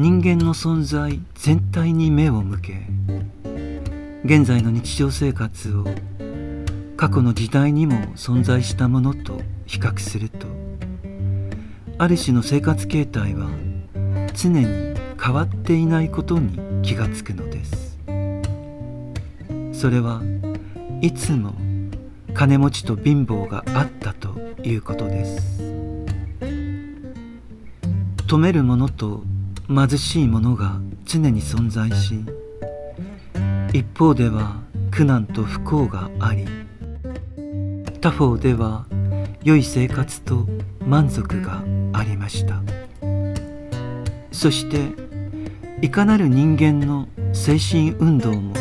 人間の存在全体に目を向け現在の日常生活を過去の時代にも存在したものと比較するとある種の生活形態は常に変わっていないことに気がつくのです。それはいつも金持ちと貧乏があったということです。富める者と貧しい者が常に存在し一方では苦難と不幸があり他方では良い生活と満足がありました。そしていかなる人間の精神運動も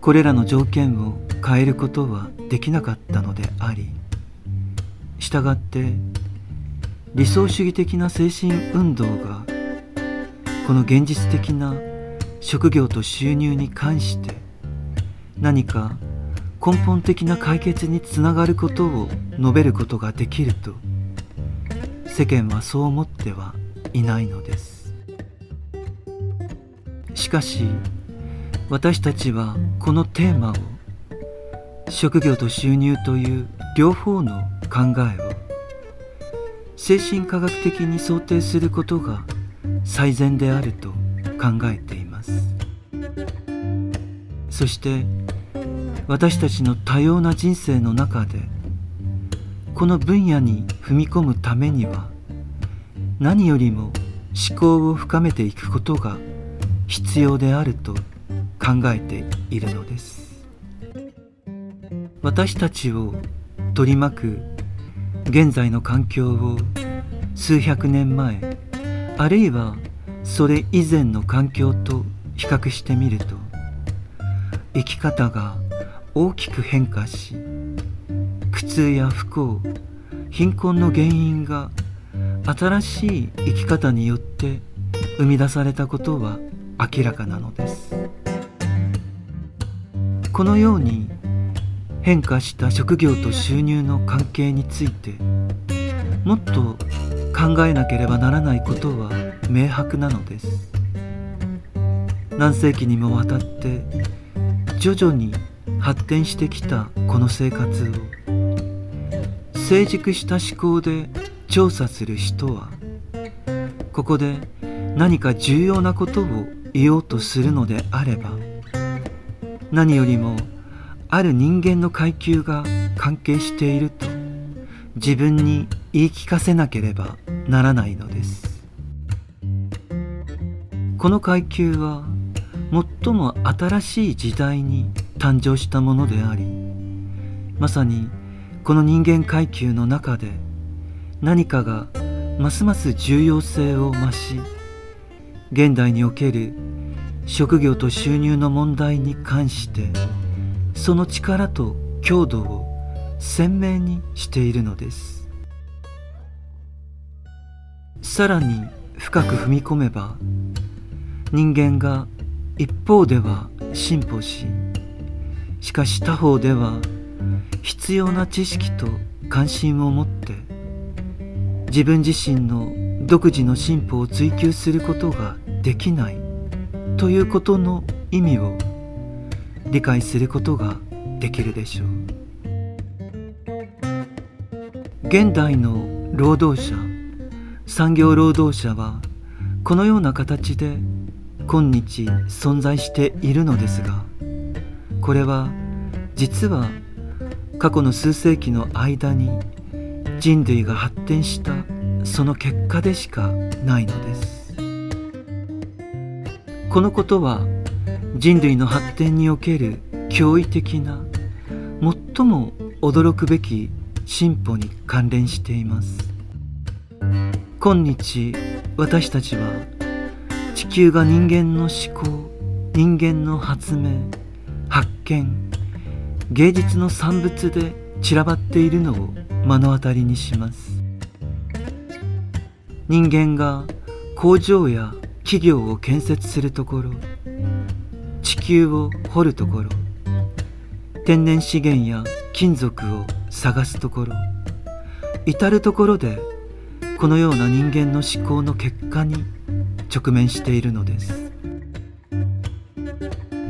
これらの条件を変えることはできなかったのでありしたがって理想主義的な精神運動がこの現実的な職業と収入に関して何か根本的な解決につながることを述べることができると世間はそう思ってはいないのです。しかし私たちはこのテーマを職業と収入という両方の考えを精神科学的に想定することが最善であると考えています。そして私たちの多様な人生の中でこの分野に踏み込むためには何よりも思考を深めていくことが必要であると考えているのです。私たちを取り巻く現在の環境を数百年前あるいはそれ以前の環境と比較してみると生き方が大きく変化し苦痛や不幸貧困の原因が新しい生き方によって生み出されたことは明らかなのです。このように変化した職業と収入の関係についてもっと考えなければならないことは明白なのです。何世紀にもわたって徐々に発展してきたこの生活を成熟した思考で調査する人はここで何か重要なことを言おうとするのであれば何よりもある人間の階級が関係していると自分に言い聞かせなければならないのです。この階級は最も新しい時代に誕生したものでありまさにこの人間階級の中で何かがますます重要性を増し現代における職業と収入の問題に関してその力と強度を鮮明にしているのです。さらに深く踏み込めば人間が一方では進歩ししかし他方では必要な知識と関心を持って自分自身の独自の進歩を追求することができないということの意味を理解することができるでしょう。現代の労働者産業労働者はこのような形で今日存在しているのですがこれは実は過去の数世紀の間に人類が発展したその結果でしかないのです。このことは人類の発展における驚異的な最も驚くべき進歩に関連しています。今日私たちは地球が人間の思考人間の発明発見芸術の産物で散らばっているのを目の当たりにします。人間が工場や企業を建設するところ地球を掘るところ天然資源や金属を探すところ至る所でこのような人間の思考の結果に直面しているのです。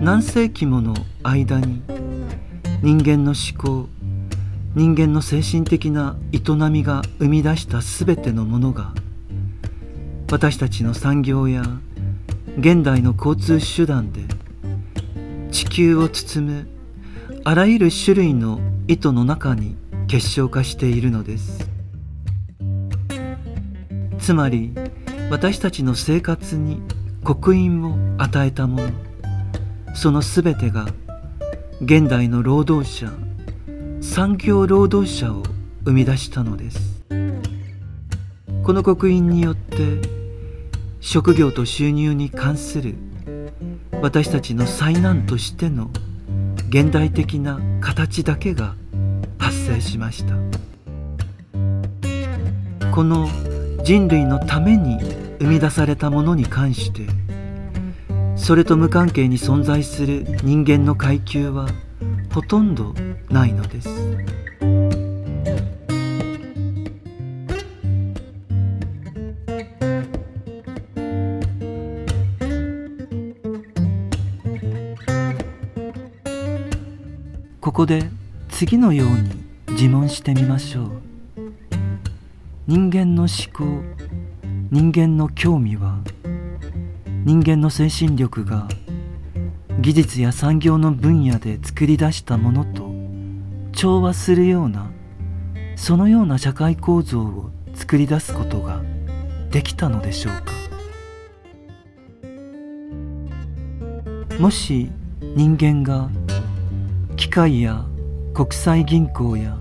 何世紀もの間に人間の思考人間の精神的な営みが生み出した全てのものが私たちの産業や現代の交通手段で地球を包むあらゆる種類の糸の中に結晶化しているのです。つまり私たちの生活に刻印を与えたもの。その全てが現代の労働者産業労働者を生み出したのです。この刻印によって職業と収入に関する私たちの災難としての現代的な形だけが発生しました。この人類のために生み出されたものに関してそれと無関係に存在する人間の階級はほとんどないのです。ここで次のように自問してみましょう。人間の思考人間の興味は人間の精神力が技術や産業の分野で作り出したものと調和するようなそのような社会構造を作り出すことができたのでしょうか。もし人間が機械や国際銀行や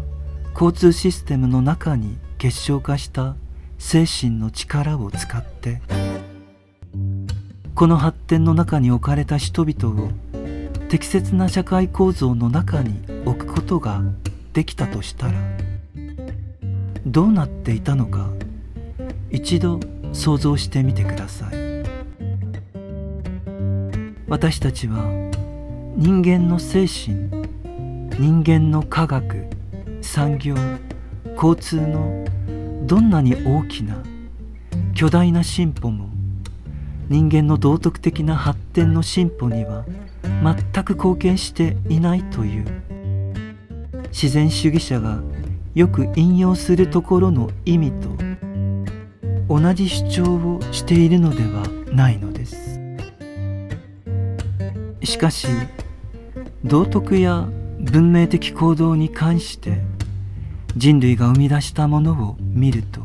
交通システムの中に結晶化した精神の力を使ってこの発展の中に置かれた人々を適切な社会構造の中に置くことができたとしたらどうなっていたのか一度想像してみてください。私たちは人間の精神人間の科学産業交通のどんなに大きな巨大な進歩も人間の道徳的な発展の進歩には全く貢献していないという自然主義者がよく引用するところの意味と同じ主張をしているのではないのです。しかし道徳や文明的行動に関して人類が生み出したものを見ると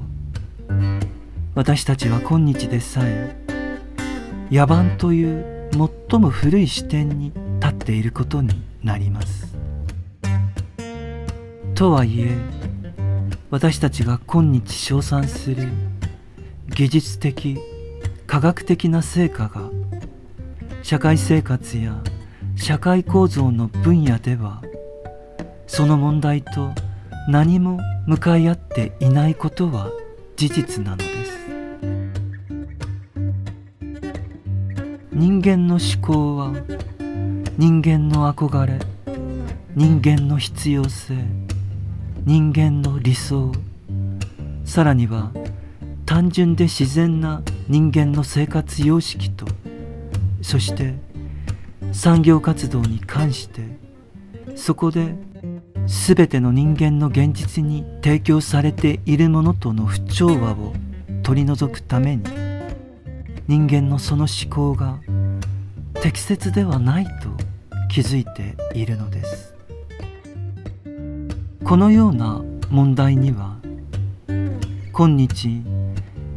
私たちは今日でさえ野蛮という最も古い視点に立っていることになります。とはいえ私たちが今日称賛する技術的科学的な成果が社会生活や社会構造の分野ではその問題と何も向かい合っていないことは事実なのです。人間の思考は人間の憧れ人間の必要性人間の理想さらには単純で自然な人間の生活様式とそして産業活動に関してそこで全ての人間の現実に提供されているものとの不調和を取り除くために人間のその思考が適切ではないと気づいているのです。このような問題には今日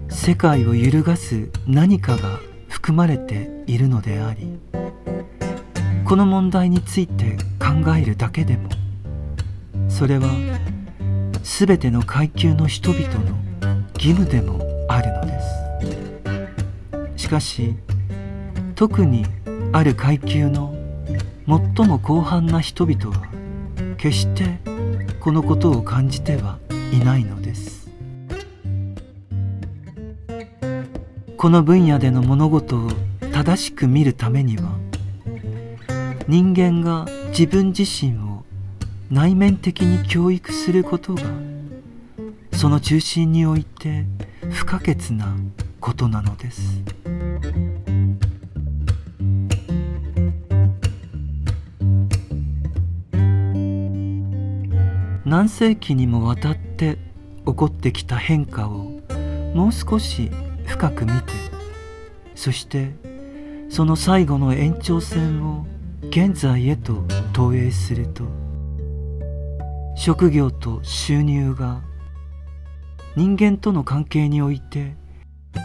世界を揺るがす何かが含まれているのでありこの問題について考えるだけでもそれは全ての階級の人々の義務でもあるのです。しかし特にある階級の最も広範な人々は決してこのことを感じてはいないのです。この分野での物事を正しく見るためには人間が自分自身を内面的に教育することがその中心において不可欠なことなのです。何世紀にもわたって起こってきた変化をもう少し深く見てそしてその最後の延長線を現在へと投影すると職業と収入が人間との関係において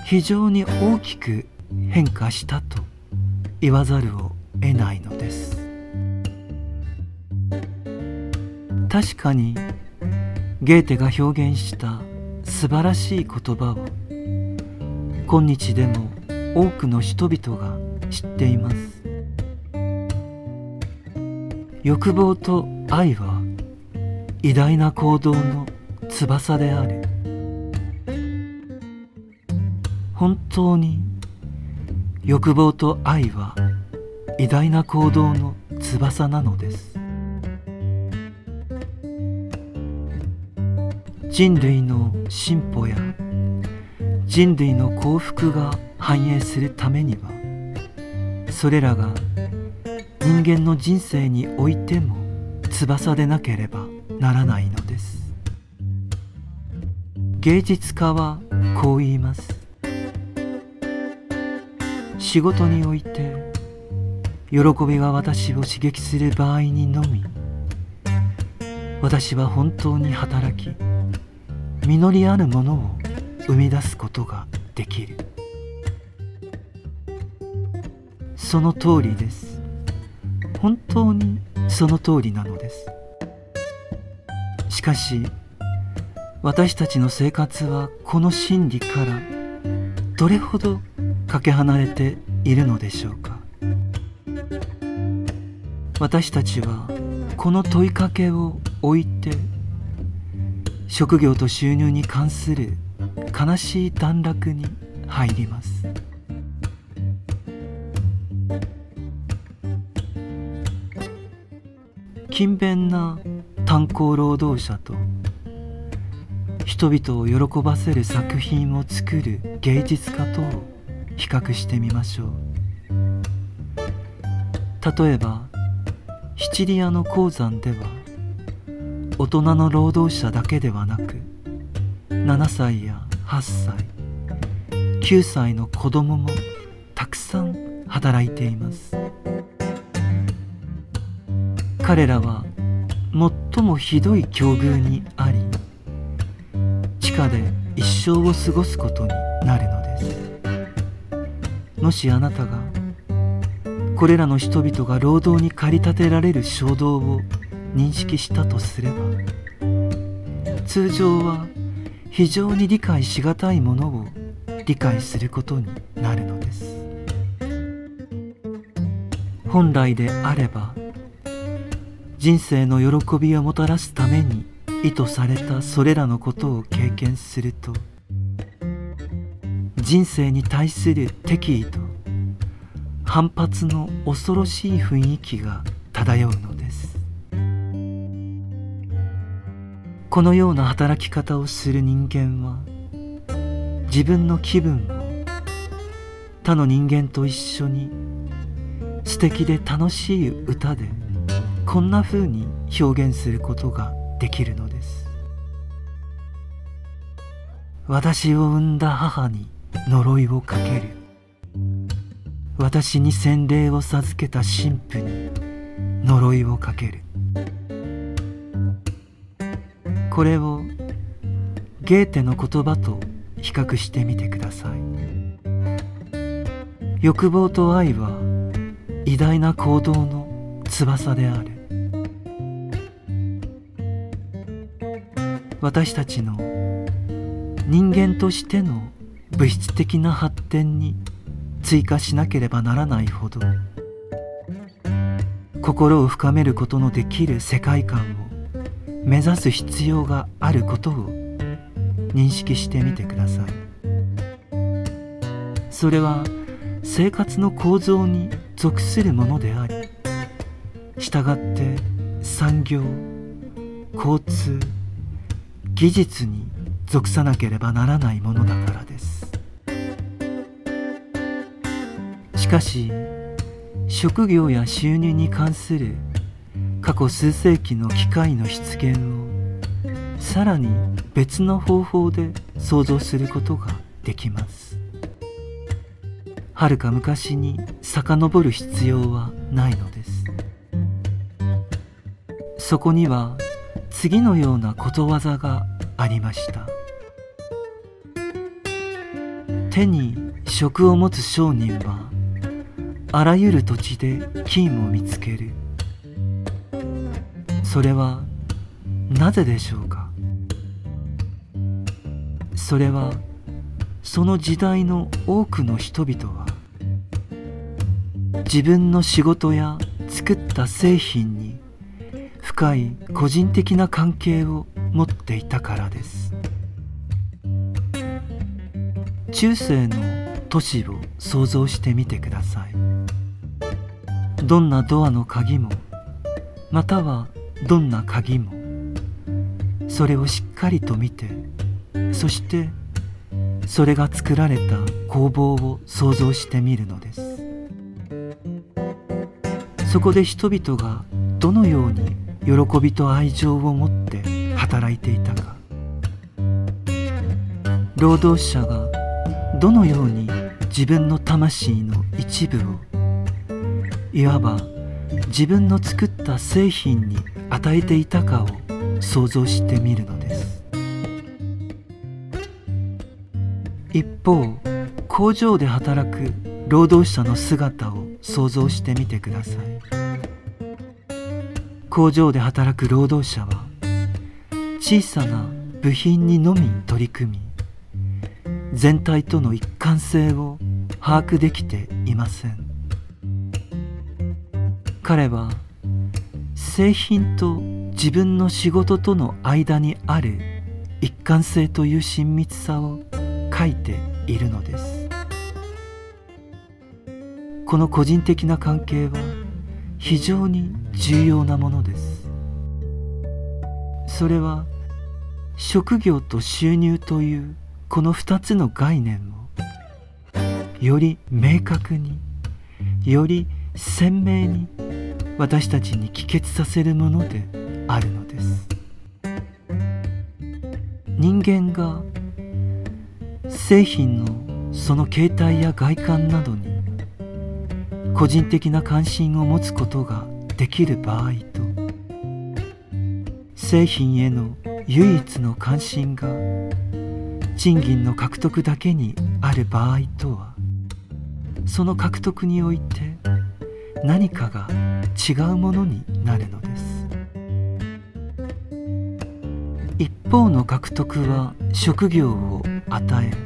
非常に大きく変化したと言わざるを得ないのです。確かにゲーテが表現した素晴らしい言葉を今日でも多くの人々が知っています。欲望と愛は偉大な行動の翼である本当に欲望と愛は偉大な行動の翼なのです。人類の進歩や人類の幸福が繁栄するためにはそれらが人間の人生においても翼でなければならないのです。芸術家はこう言います。仕事において喜びが私を刺激する場合にのみ私は本当に働き実りあるものを生み出すことができる。その通りです。本当にその通りなのです。しかし私たちの生活はこの真理からどれほどかけ離れているのでしょうか。私たちはこの問いかけを置いて職業と収入に関する悲しい段落に入ります。勤勉な炭鉱労働者と人々を喜ばせる作品を作る芸術家とを比較してみましょう。例えばシチリアの鉱山では大人の労働者だけではなく7歳や8歳9歳の子供もたくさん働いています。彼らは最もひどい境遇にあり地下で一生を過ごすことになるのです。もしあなたがこれらの人々が労働に駆り立てられる衝動を認識したとすれば通常は非常に理解しがたいものを理解することになるのです。本来であれば人生の喜びをもたらすために意図されたそれらのことを経験すると人生に対する敵意と反発の恐ろしい雰囲気が漂うのです。このような働き方をする人間は自分の気分を他の人間と一緒に素敵で楽しい歌でこんな風に表現することができるのです。私を産んだ母に呪いをかける。私に洗礼を授けた神父に呪いをかける。これをゲーテの言葉と比較してみてください。欲望と愛は偉大な行動の翼である。私たちの人間としての物質的な発展に追加しなければならないほど心を深めることのできる世界観を目指す必要があることを認識してみてください。それは生活の構造に属するものでありしたがって産業交通技術に属さなければならないものだからです。しかし職業や収入に関する過去数世紀の機械の出現をさらに別の方法で想像することができます。はるか昔に遡る必要はないのです。そこには次のようなことわざがありました。手に職を持つ商人はあらゆる土地で金を見つける。それはなぜでしょうか？それはその時代の多くの人々は自分の仕事や作った製品に深い個人的な関係を持っていたからです。中世の都市を想像してみてください。どんなドアの鍵もまたはどんな鍵もそれをしっかりと見てそしてそれが作られた工房を想像してみるのです。そこで人々がどのように喜びと愛情を持って働いていたか労働者がどのように自分の魂の一部をいわば自分の作った製品に与えていたかを想像してみるのです。一方工場で働く労働者の姿を想像してみてください。工場で働く労働者は小さな部品にのみ取り組み全体との一貫性を把握できていません。彼は製品と自分の仕事との間にある一貫性という親密さを書いているのです。この個人的な関係は非常に重要なものです。それは職業と収入というこの2つの概念をより明確により鮮明に私たちに帰結させるものであるのです。人間が製品のその形態や外観などに個人的な関心を持つことができる場合と製品への唯一の関心が賃金の獲得だけにある場合とはその獲得において何かが違うものになるのです。一方の獲得は職業を与え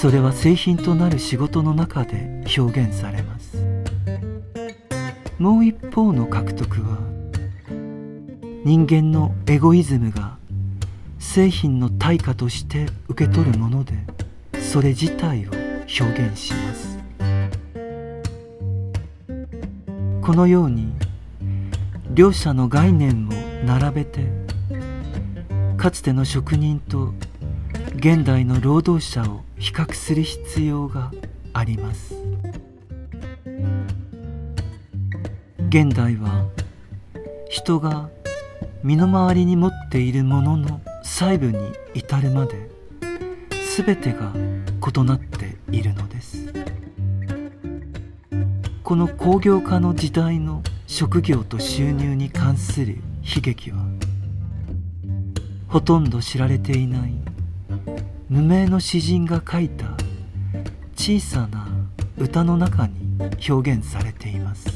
それは製品となる仕事の中で表現されます。もう一方の獲得は人間のエゴイズムが製品の対価として受け取るものでそれ自体を表現します。このように両者の概念を並べてかつての職人と現代の労働者を比較する必要があります。現代は人が身の回りに持っているものの細部に至るまで全てが異なっているのです。この工業化の時代の職業と収入に関する悲劇はほとんど知られていない無名の詩人が書いた小さな歌の中に表現されています。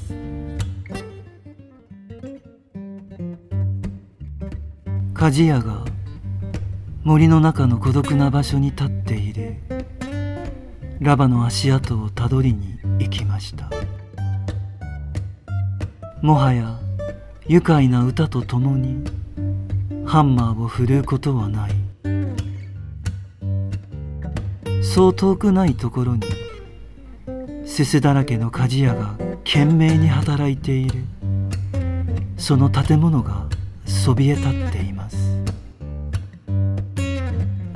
鍛冶屋が森の中の孤独な場所に立っている。ラバの足跡をたどりに行きました。もはや愉快な歌とともにハンマーを振るうことはない。そう遠くないところにすすだらけの鍛冶屋が懸命に働いている。その建物がそびえ立っています。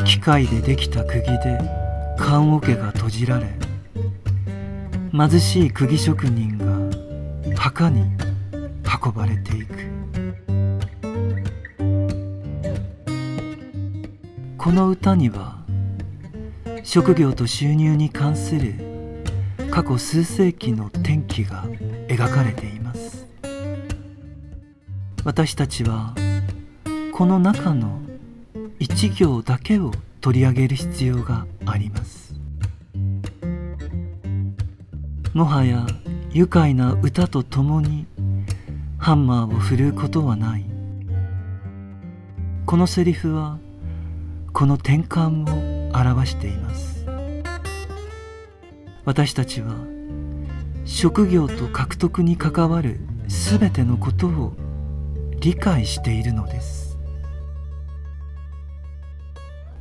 機械でできた釘で棺桶が閉じられ貧しい釘職人が墓に運ばれていく。この歌には職業と収入に関する過去数世紀の転機が描かれています。私たちはこの中の一行だけを取り上げる必要があります。もはや愉快な歌とともにハンマーを振るうことはない。このセリフはこの転換を表しています。私たちは職業と獲得に関わるすべてのことを理解しているのです。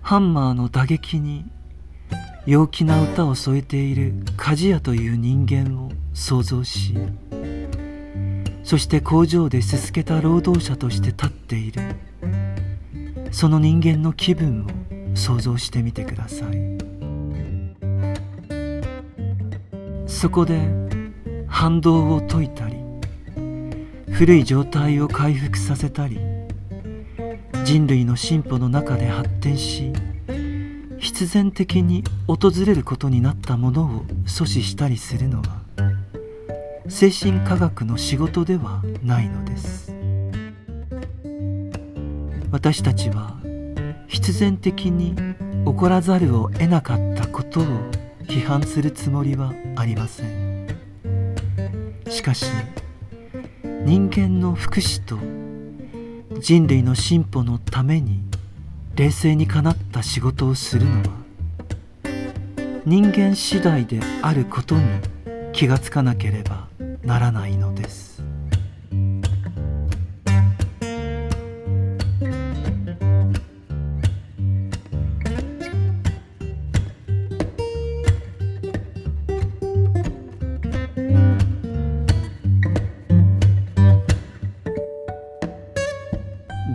ハンマーの打撃に陽気な歌を添えている鍛冶屋という人間を想像しそして工場ですすけた労働者として立っているその人間の気分を想像してみてください。そこで反動を解いたり古い状態を回復させたり人類の進歩の中で発展し必然的に訪れることになったものを阻止したりするのは精神科学の仕事ではないのです。私たちは必然的に起こらざるを得なかったことを批判するつもりはありません。しかし人間の福祉と人類の進歩のために冷静にかなった仕事をするのは人間次第であることに気がつかなければならないのです。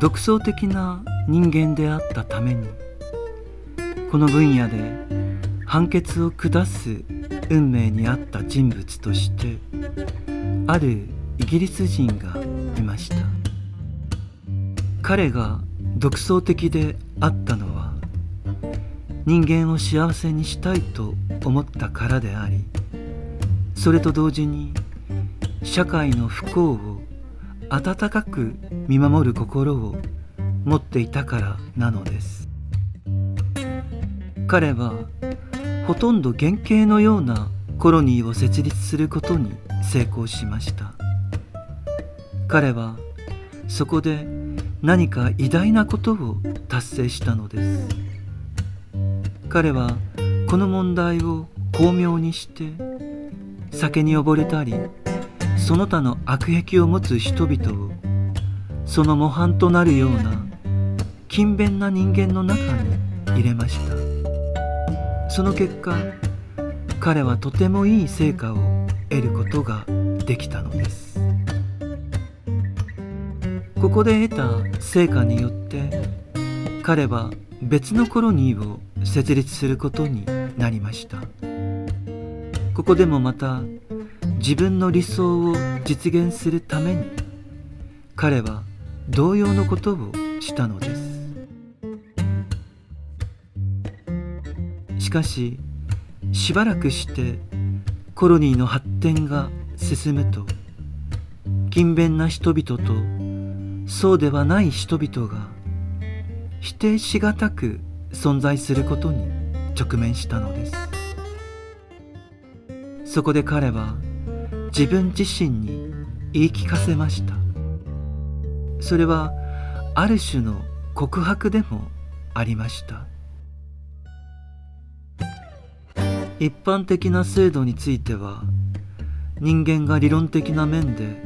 独創的な人間であったためにこの分野で判決を下す運命にあった人物としてあるイギリス人がいました。彼が独創的であったのは人間を幸せにしたいと思ったからでありそれと同時に社会の不幸を温かく見守る心を持っていたからなのです。彼はほとんど原型のようなコロニーを設立することに成功しました。彼はそこで何か偉大なことを達成したのです。彼はこの問題を巧妙にして酒に溺れたりその他の悪癖を持つ人々をその模範となるような勤勉な人間の中に入れました。その結果彼はとてもいい成果を得ることができたのです。ここで得た成果によって彼は別のコロニーを設立することになりました。ここでもまた自分の理想を実現するために彼は同様のことをしたのです。しかししばらくしてコロニーの発展が進むと勤勉な人々とそうではない人々が否定しがたく存在することに直面したのです。そこで彼は自分自身に言い聞かせました。それはある種の告白でもありました。一般的な制度については人間が理論的な面で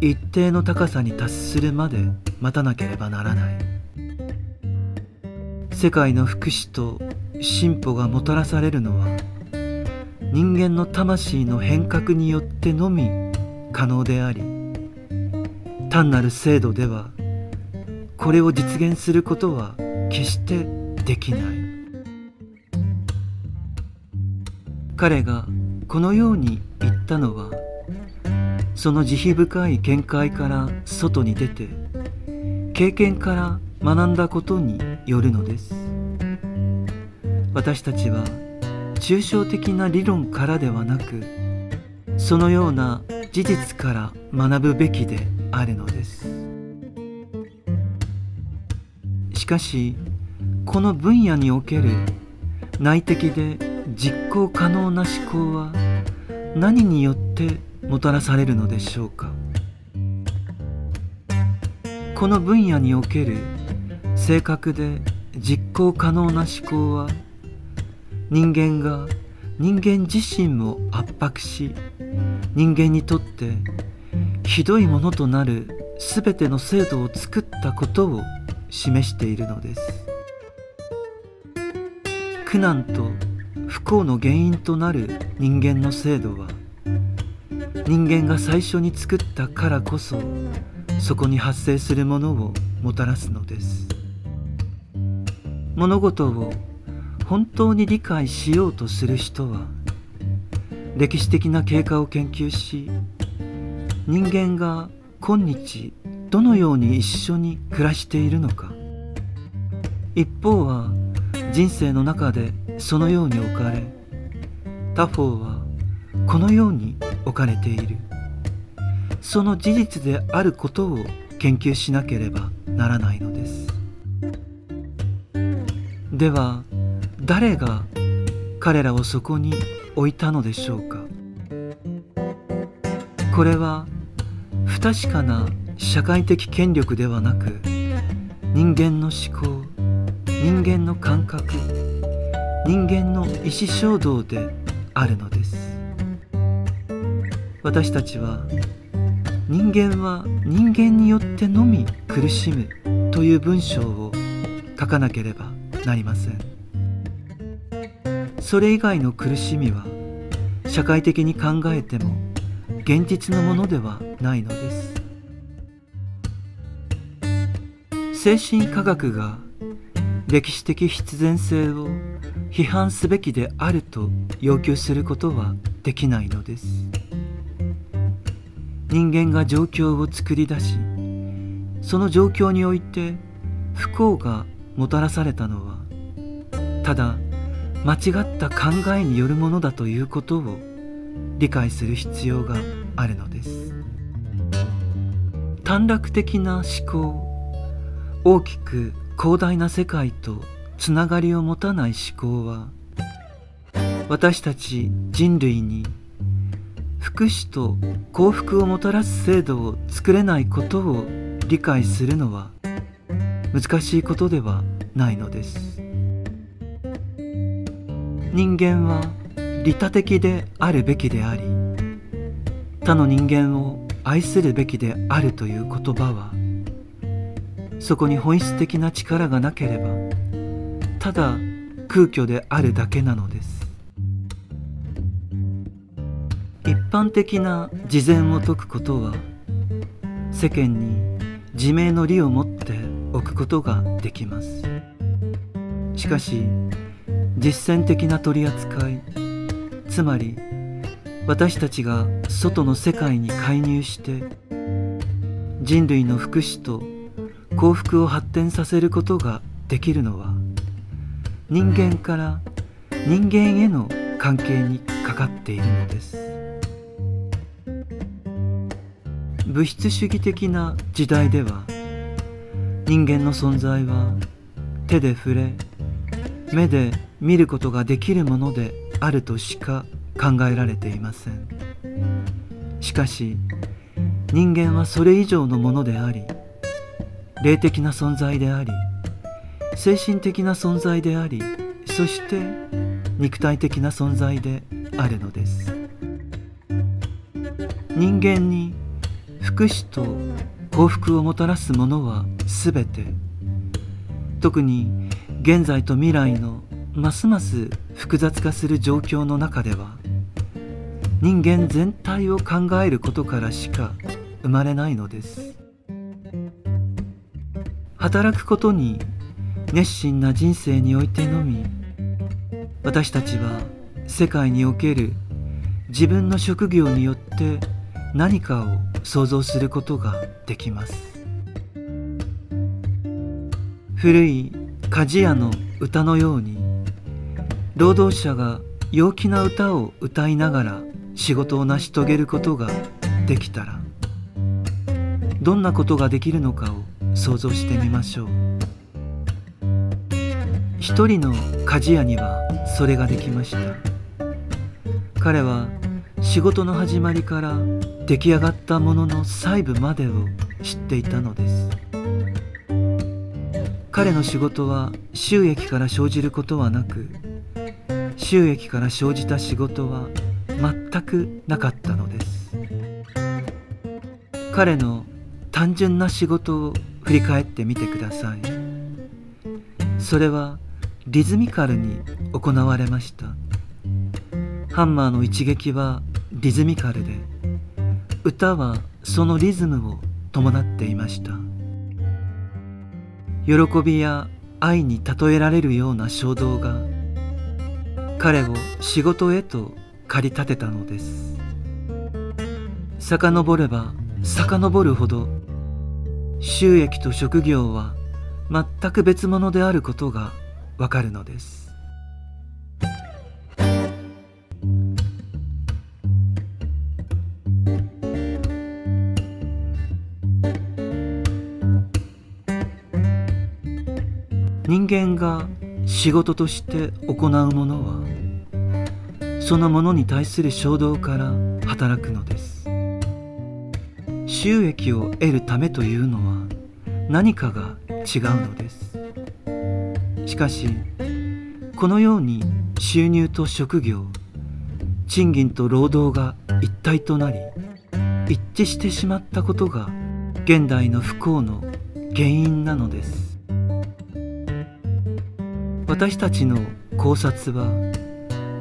一定の高さに達するまで待たなければならない。世界の福祉と進歩がもたらされるのは人間の魂の変革によってのみ可能であり単なる制度ではこれを実現することは決してできない。彼がこのように言ったのはその慈悲深い見解から外に出て経験から学んだことによるのです。私たちは抽象的な理論からではなくそのような事実から学ぶべきであるのです。しかしこの分野における内的で実行可能な思考は何によってもたらされるのでしょうか。この分野における正確で実行可能な思考は人間が人間自身も圧迫し人間にとってひどいものとなる全ての制度を作ったことを示しているのです。苦難と不幸の原因となる人間の制度は人間が最初に作ったからこそそこに発生するものをもたらすのです。物事を本当に理解しようとする人は歴史的な経過を研究し人間が今日どのように一緒に暮らしているのか。一方は人生の中でそのように置かれ他方はこのように置かれている。その事実であることを研究しなければならないのです。では誰が彼らをそこに置いたのでしょうか？これは不確かな社会的権力ではなく人間の思考人間の感覚人間の意思衝動であるのです。私たちは人間は人間によってのみ苦しむという文章を書かなければなりません。それ以外の苦しみは社会的に考えても現実のものではないのです。精神科学が歴史的必然性を批判すべきであると要求することはできないのです。人間が状況を作り出しその状況において不幸がもたらされたのはただ間違った考えによるものだということを理解する必要があるのです。短絡的な思考大きく広大な世界とつながりを持たない思考は私たち人類に福祉と幸福をもたらす制度を作れないことを理解するのは難しいことではないのです。人間は利他的であるべきであり他の人間を愛するべきであるという言葉はそこに本質的な力がなければただ空虚であるだけなのです。一般的な事前を解くことは世間に自明の利を持っておくことができます。しかし実践的な取り扱い。つまり私たちが外の世界に介入して人類の福祉と幸福を発展させることができるのは人間から人間への関係にかかっているのです。物質主義的な時代では人間の存在は手で触れ目で見ることができるものであるとしか考えられていません。しかし人間はそれ以上のものであり霊的な存在であり精神的な存在でありそして肉体的な存在であるのです。人間に福祉と幸福をもたらすものは全て。特に現在と未来のますます複雑化する状況の中では人間全体を考えることからしか生まれないのです。働くことに熱心な人生においてのみ私たちは世界における自分の職業によって何かを想像することができます。古い鍛冶屋の歌のように労働者が陽気な歌を歌いながら仕事を成し遂げることができたらどんなことができるのかを想像してみましょう。一人の鍛冶屋にはそれができました。彼は仕事の始まりから出来上がったものの細部までを知っていたのです。彼の仕事は収益から生じることはなく収益から生じた仕事は全くなかったのです。彼の単純な仕事を振り返ってみてください。それはリズミカルに行われました。ハンマーの一撃はリズミカルで歌はそのリズムを伴っていました。喜びや愛に例えられるような衝動が彼を仕事へと駆り立てたのです。遡れば遡るほど収益と職業は全く別物であることがわかるのです。人間が仕事として行うものはそのものに対する衝動から働くのです。収益を得るためというのは何かが違うのです。しかしこのように収入と職業賃金と労働が一体となり一致してしまったことが現代の不幸の原因なのです。私たちの考察は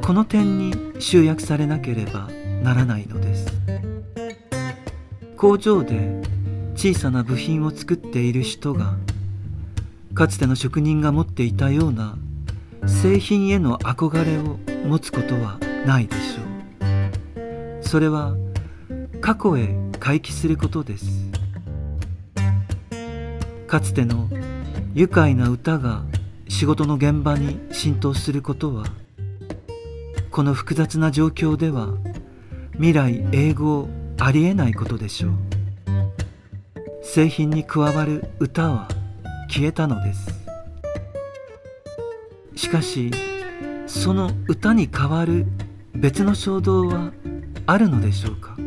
この点に集約されなければならないのです。工場で小さな部品を作っている人がかつての職人が持っていたような製品への憧れを持つことはないでしょう。それは過去へ回帰することです。かつての愉快な歌が仕事の現場に浸透することはこの複雑な状況では未来英語ありえないことでしょう。製品に加わる歌は消えたのです。しかしその歌に代わる別の衝動はあるのでしょうか。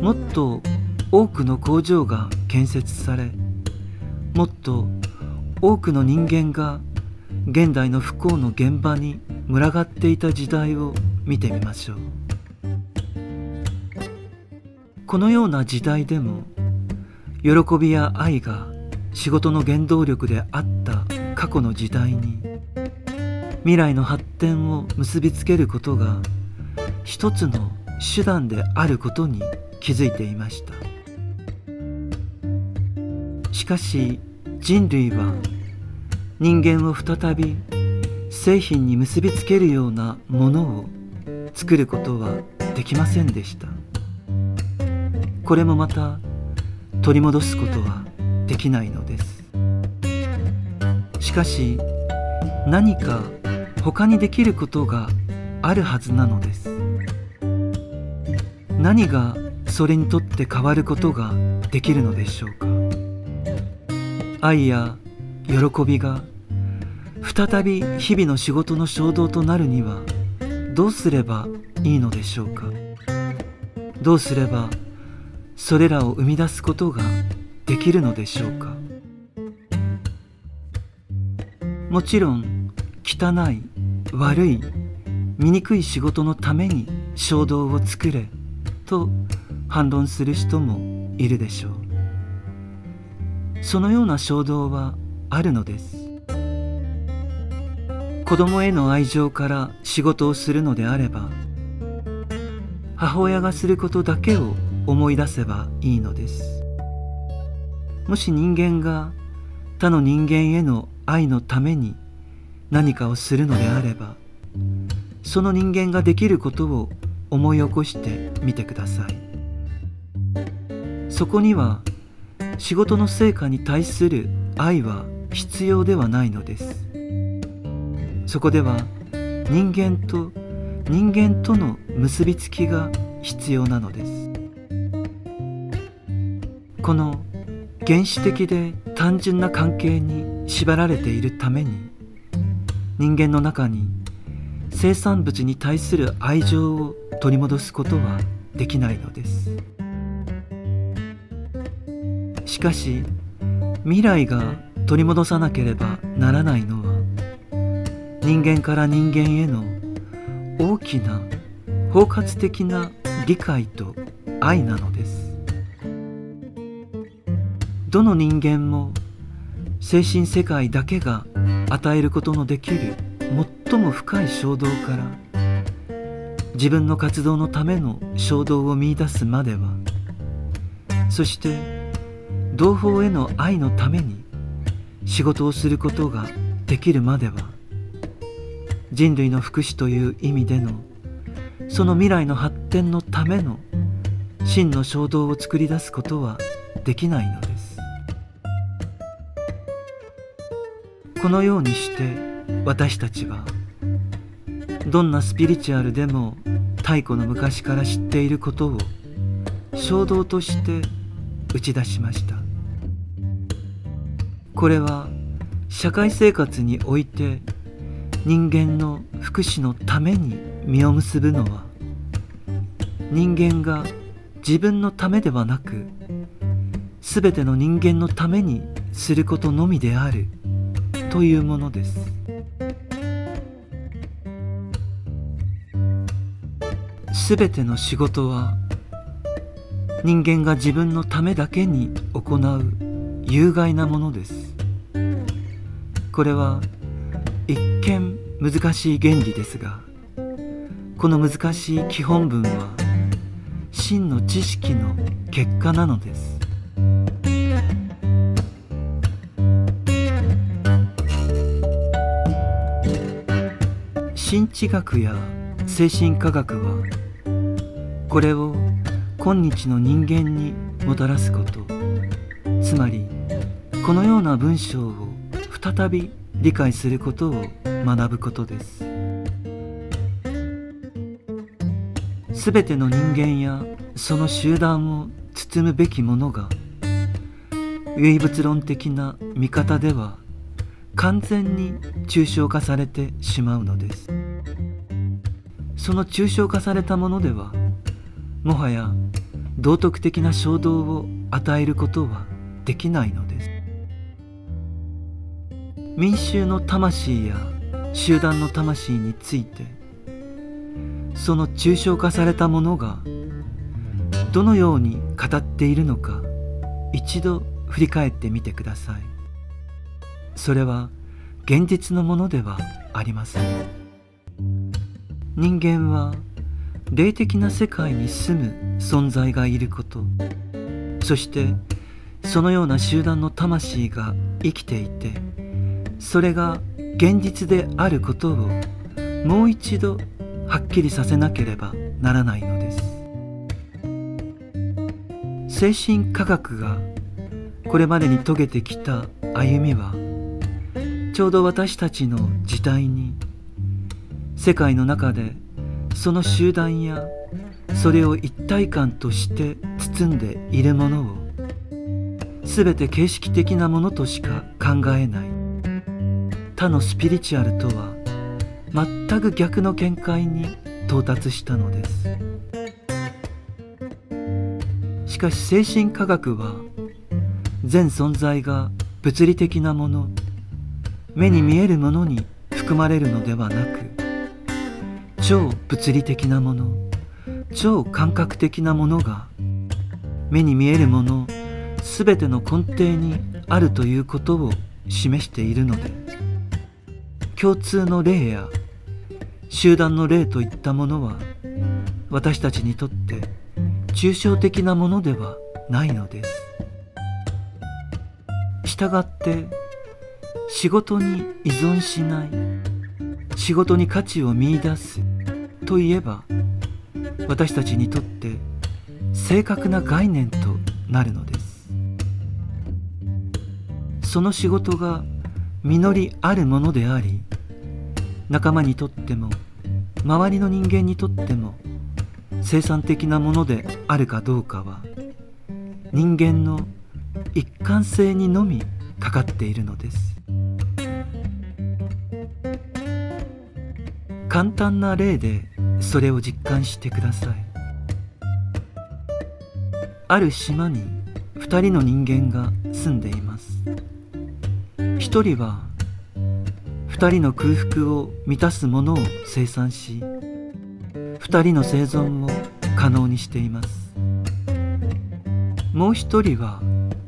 もっと多くの工場が建設されもっと多くの人間が現代の不幸の現場に群がっていた時代を見てみましょう。このような時代でも喜びや愛が仕事の原動力であった過去の時代に未来の発展を結びつけることが一つの手段であることに気づいていました。しかし人類は人間を再び製品に結びつけるようなものを作ることはできませんでした。これもまた取り戻すことはできないのです。しかし何か他にできることがあるはずなのです。何がそれにとって変わることができるのでしょうか。愛や喜びが再び日々の仕事の衝動となるにはどうすればいいのでしょうか？どうすればそれらを生み出すことができるのでしょうか？もちろん汚い悪い醜い仕事のために衝動を作れと反論する人もいるでしょう。そのような衝動はあるのです。子供への愛情から仕事をするのであれば母親がすることだけを思い出せばいいのです。もし人間が他の人間への愛のために何かをするのであればその人間ができることを思い起こしてみてください。そこには仕事の成果に対する愛は必要ではないのです。そこでは人間と人間との結びつきが必要なのです。この原始的で単純な関係に縛られているために人間の中に生産物に対する愛情を取り戻すことはできないのです。しかし未来が取り戻さなければならないのは人間から人間への大きな包括的な理解と愛なのです。どの人間も精神世界だけが与えることのできる最も深い衝動から自分の活動のための衝動を見いだすまではそして同胞への愛のために仕事をすることができるまでは人類の福祉という意味でのその未来の発展のための真の衝動を作り出すことはできないのです。このようにして私たちはどんなスピリチュアルでも太古の昔から知っていることを衝動として打ち出しましたこれは社会生活において人間の福祉のために実を結ぶのは人間が自分のためではなく全ての人間のためにすることのみであるというものです。全ての仕事は人間が自分のためだけに行う有害なものです。これは一見難しい原理ですがこの難しい基本文は真の知識の結果なのです。神知学や精神科学はこれを今日の人間にもたらすこと。つまりこのような文章を再び理解することを学ぶことです。すべての人間やその集団を包むべきものが唯物論的な見方では完全に抽象化されてしまうのです。その抽象化されたものではもはや道徳的な衝動を与えることはできないのです。民衆の魂や集団の魂についてその抽象化されたものがどのように語っているのか一度振り返ってみてください。それは現実のものではありません。人間は霊的な世界に住む存在がいることそしてそのような集団の魂が生きていてそれが現実であることをもう一度はっきりさせなければならないのです。精神科学がこれまでに遂げてきた歩みはちょうど私たちの時代に世界の中でその集団やそれを一体感として包んでいるものを全て形式的なものとしか考えない。他のスピリチュアルとは全く逆の見解に到達したのです。しかし精神科学は全存在が物理的なもの目に見えるものに含まれるのではなく超物理的なもの超感覚的なものが目に見えるもの全ての根底にあるということを示しているのです。共通の霊や集団の霊といったものは私たちにとって抽象的なものではないのです。したがって仕事に依存しない仕事に価値を見いだすといえば私たちにとって正確な概念となるのです。その仕事が実りあるものであり仲間にとっても周りの人間にとっても生産的なものであるかどうかは人間の一貫性にのみかかっているのです。簡単な例でそれを実感してください。ある島に2人の人間が住んでいます。1人は2人の空腹を満たすものを生産し2人の生存を可能にしています。もう一人は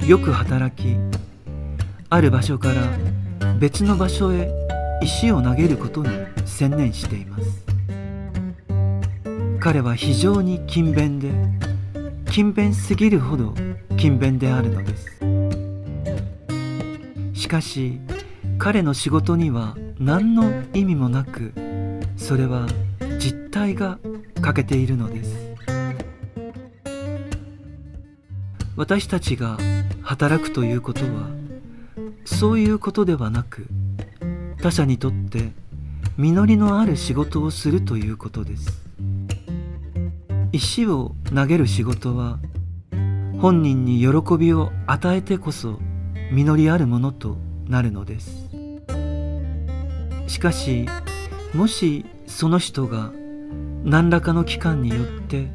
よく働きある場所から別の場所へ石を投げることに専念しています。彼は非常に勤勉で勤勉すぎるほど勤勉であるのです。しかし彼の仕事には何の意味もなくそれは実体が欠けているのです。私たちが働くということはそういうことではなく他者にとって実りのある仕事をするということです。石を投げる仕事は本人に喜びを与えてこそ実りあるものとなるのです。しかしもしその人が何らかの期間によって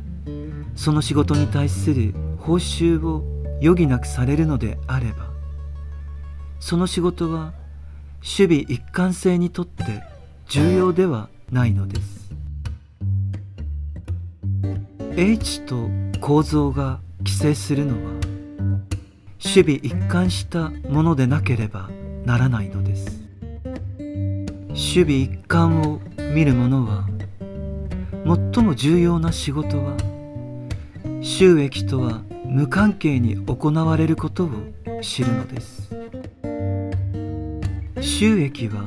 その仕事に対する報酬を余儀なくされるのであればその仕事は守備一貫性にとって重要ではないのです。H と構造が規制するのは守備一貫したものでなければならないのです。守備一貫を見る者は最も重要な仕事は収益とは無関係に行われることを知るのです。収益は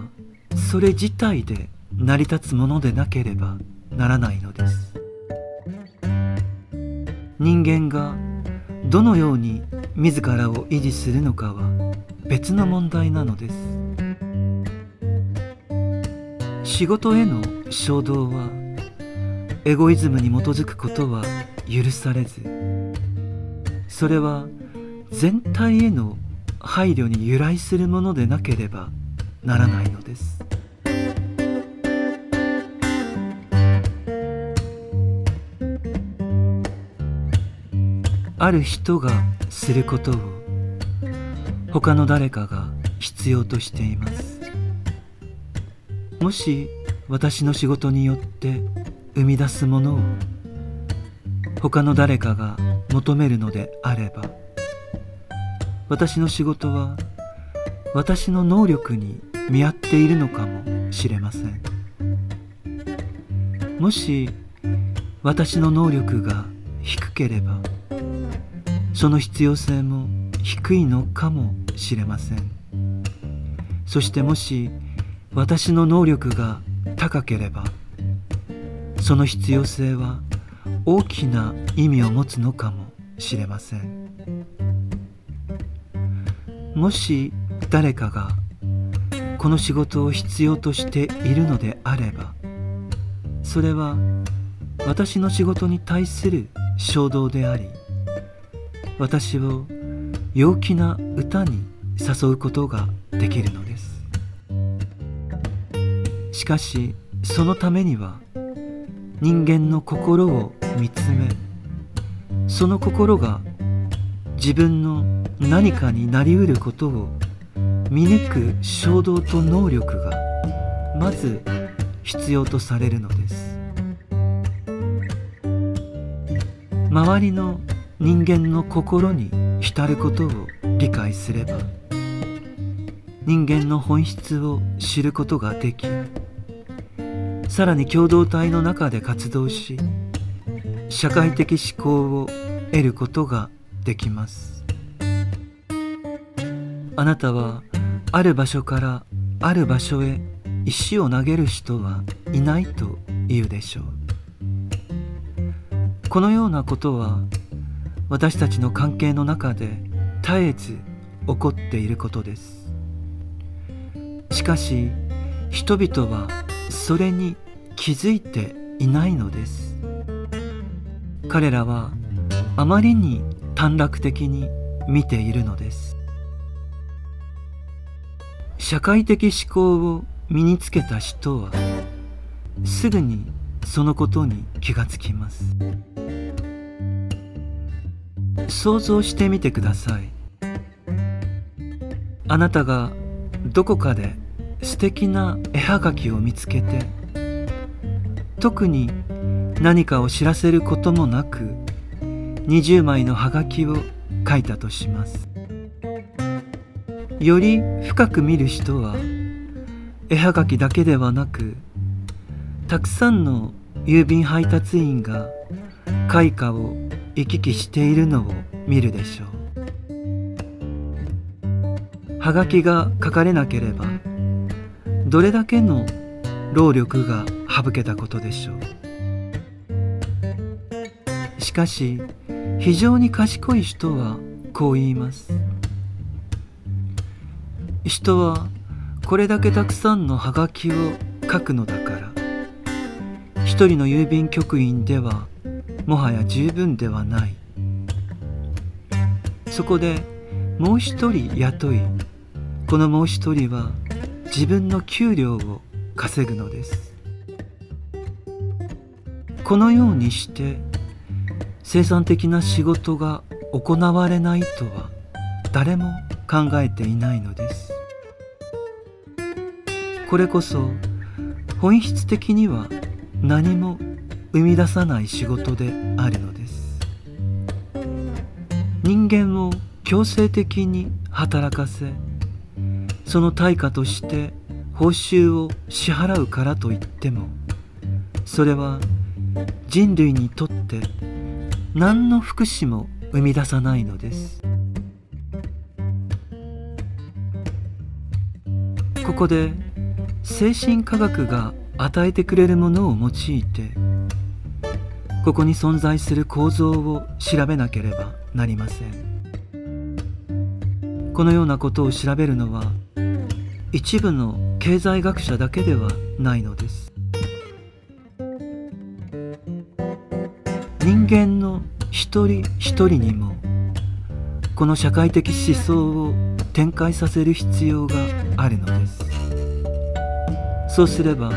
それ自体で成り立つものでなければならないのです。人間がどのように自らを維持するのかは別の問題なのです。仕事への衝動はエゴイズムに基づくことは許されずそれは全体への配慮に由来するものでなければならないのです。ある人がすることを他の誰かが必要としています。もし私の仕事によって生み出すものを他の誰かが求めるのであれば私の仕事は私の能力に見合っているのかもしれません。もし私の能力が低ければその必要性も低いのかもしれません。そしてもし私の能力が高ければその必要性は大きな意味を持つのかもしれません。もし誰かがこの仕事を必要としているのであればそれは私の仕事に対する衝動であり私を陽気な歌に誘うことができるのです。しかしそのためには人間の心を見つめその心が自分の何かになりうることを見抜く衝動と能力がまず必要とされるのです。周りの人間の心に浸ることを理解すれば人間の本質を知ることができさらに共同体の中で活動し社会的思考を得ることができます。あなたはある場所からある場所へ石を投げる人はいないと言うでしょう。このようなことは私たちの関係の中で絶えず起こっていることです。しかし人々はそれに気づいていないのです。彼らはあまりに短絡的に見ているのです。社会的思考を身につけた人はすぐにそのことに気がつきます。想像してみてください。あなたがどこかで素敵な絵はがきを見つけて特に何かを知らせることもなく20枚のはがきを書いたとします。より深く見る人は絵はがきだけではなくたくさんの郵便配達員が開花を行き来しているのを見るでしょう。はがきが書かれなければどれだけの労力が省けたことでしょう。しかし非常に賢い人はこう言います。人はこれだけたくさんのハガキを書くのだから。一人の郵便局員ではもはや十分ではない。そこでもう一人雇いこのもう一人は自分の給料を稼ぐのです。このようにして生産的な仕事が行われないとは誰も考えていないのです。これこそ本質的には何も生み出さない仕事であるのです。人間を強制的に働かせその対価として報酬を支払うからといってもそれは人類にとって何の福祉も生み出さないのです。ここで精神科学が与えてくれるものを用いてここに存在する構造を調べなければなりません。このようなことを調べるのは一部の経済学者だけではないのです。人間の一人一人にもこの社会的思想を展開させる必要があるのです。そうすれば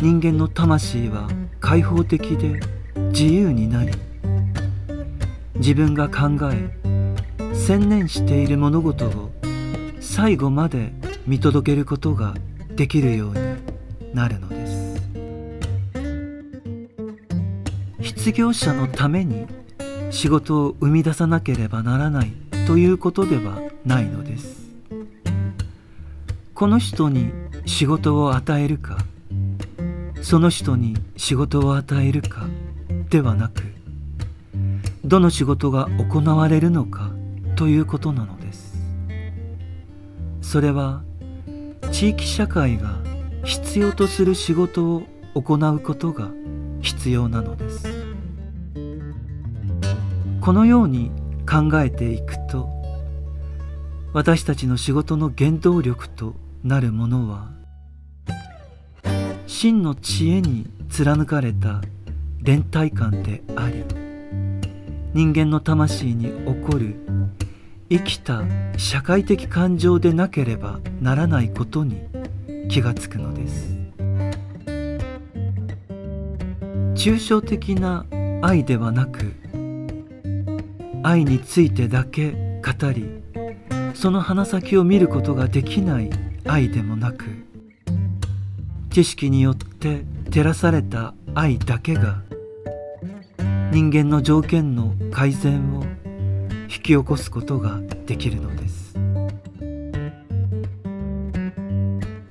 人間の魂は開放的で自由になり自分が考え専念している物事を最後まで見届けることができるようになるのです。失業者のために仕事を生み出さなければならないということではないのです。この人に仕事を与えるかその人に仕事を与えるかではなくどの仕事が行われるのかということなのです。それは地域社会が必要とする仕事を行うことが必要なのです。このように考えていくと私たちの仕事の原動力となるものは真の知恵に貫かれた連帯感であり人間の魂に起こる生きた社会的感情でなければならないことに気がつくのです。抽象的な愛ではなく愛についてだけ語りその鼻先を見ることができない愛でもなく知識によって照らされた愛だけが人間の条件の改善を引き起こすことができるのです。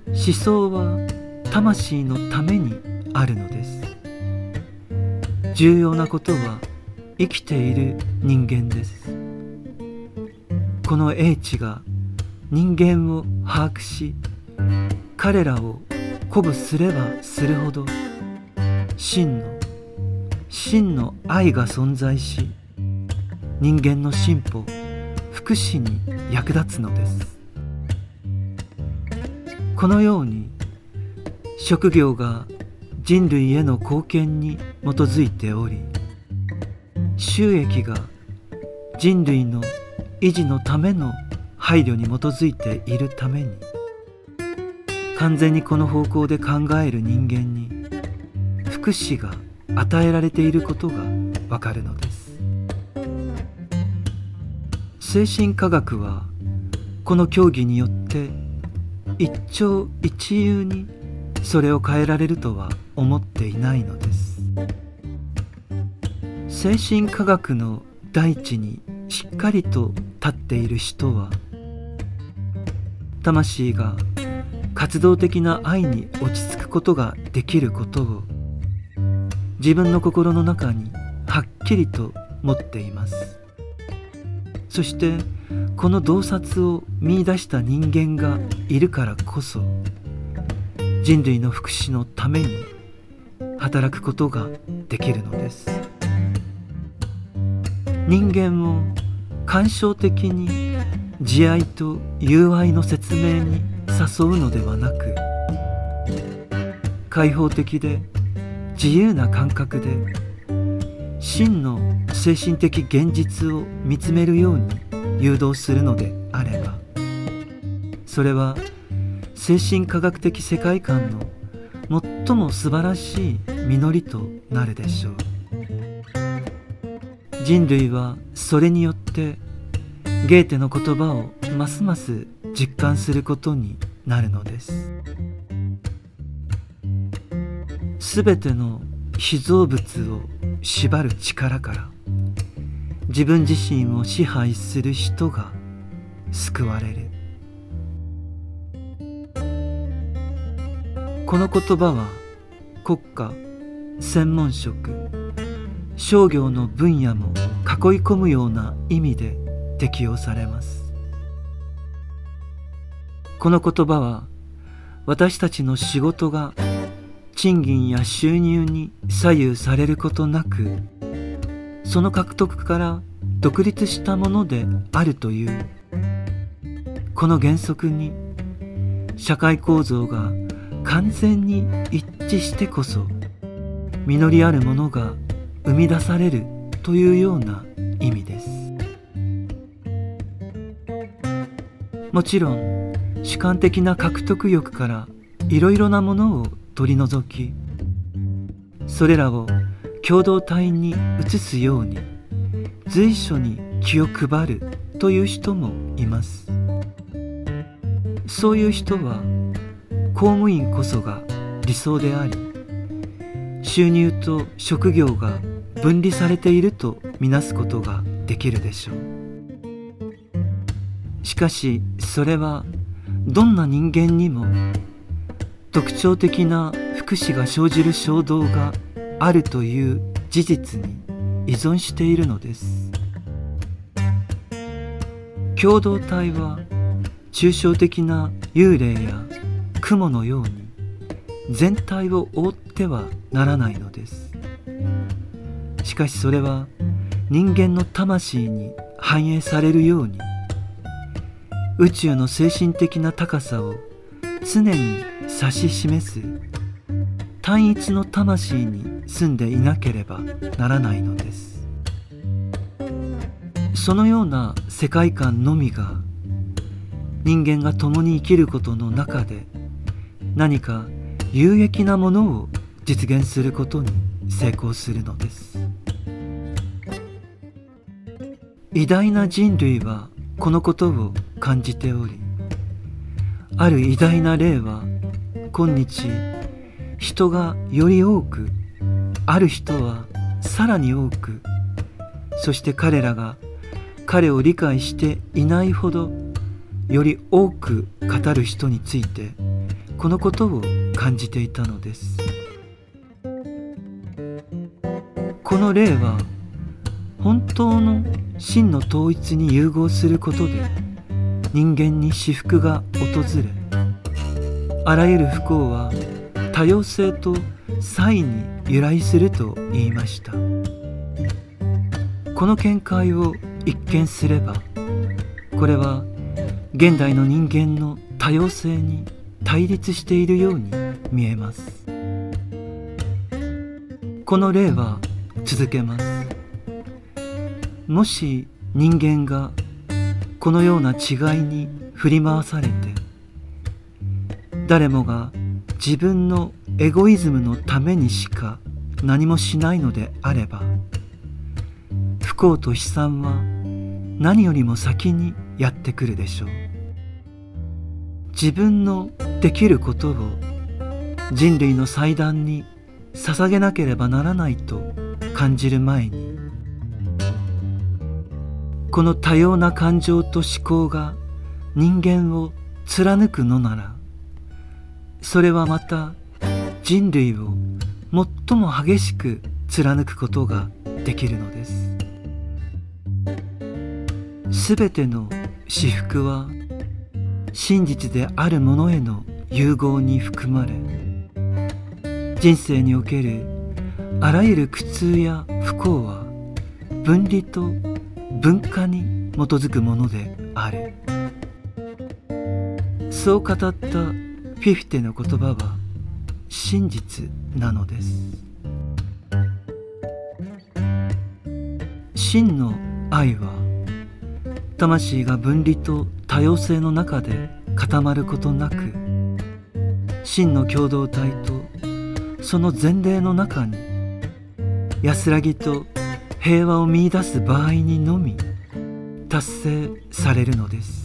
思想は魂のためにあるのです。重要なことは生きている人間です。この英知が人間を把握し彼らを鼓舞すればするほど真の真の愛が存在し人間の進歩福祉に役立つのです。このように職業が人類への貢献に基づいており収益が人類の維持のための配慮に基づいているために完全にこの方向で考える人間に福祉が与えられていることがわかるのです。精神科学はこの教義によって一朝一夕にそれを変えられるとは思っていないのです。精神科学の大地にしっかりと立っている人は魂が活動的な愛に落ち着くことができることを自分の心の中にはっきりと持っています。そしてこの洞察を見いだした人間がいるからこそ人類の福祉のために働くことができるのです。人間を感傷的に慈愛と友愛の説明に誘うのではなく開放的で自由な感覚で真の精神的現実を見つめるように誘導するのであればそれは精神科学的世界観の最も素晴らしい実りとなるでしょう。人類はそれによってゲーテの言葉をますます実感することになるのです。すべての被造物を縛る力から自分自身を支配する人が救われる。この言葉は国家専門職商業の分野も囲い込むような意味で適用されます。この言葉は私たちの仕事が賃金や収入に左右されることなくその獲得から独立したものであるという。この原則に社会構造が完全に一致してこそ実りあるものが生み出されるというような意味です。もちろん主観的な獲得欲からいろいろなものを取り除きそれらを共同体に移すように随所に気を配るという人もいます。そういう人は公務員こそが理想であり収入と職業が分離されているとみなすことができるでしょう。しかしそれはどんな人間にも特徴的な福祉が生じる衝動があるという事実に依存しているのです。共同体は抽象的な幽霊や雲のように全体を覆ってはならないのです。しかしそれは人間の魂に反映されるように宇宙の精神的な高さを常に指し示す。単一の魂に住んでいなければならないのです。そのような世界観のみが人間が共に生きることの中で何か有益なものを実現することに成功するのです。偉大な人類はこのことを感じておりある偉大な例は今日人がより多くある人はさらに多くそして彼らが彼を理解していないほどより多く語る人についてこのことを感じていたのですこの例は本当の真の統一に融合することで人間に至福が訪れあらゆる不幸は多様性と際に由来すると言いました。この見解を一見すればこれは現代の人間の多様性に対立しているように見えます。この例は続けます。もし人間がこのような違いに振り回されて誰もが自分のエゴイズムのためにしか何もしないのであれば不幸と悲惨は何よりも先にやってくるでしょう。自分のできることを人類の祭壇に捧げなければならないと感じる前にこの多様な感情と思考が人間を貫くのならそれはまた人類を最も激しく貫くことができるのです。すべての私服は真実であるものへの融合に含まれ人生におけるあらゆる苦痛や不幸は分離と文化に基づくものである。そう語ったフィフテの言葉は真実なのです。真の愛は魂が分離と多様性の中で固まることなく真の共同体とその前例の中に安らぎと平和を見いだす場合にのみ達成されるのです。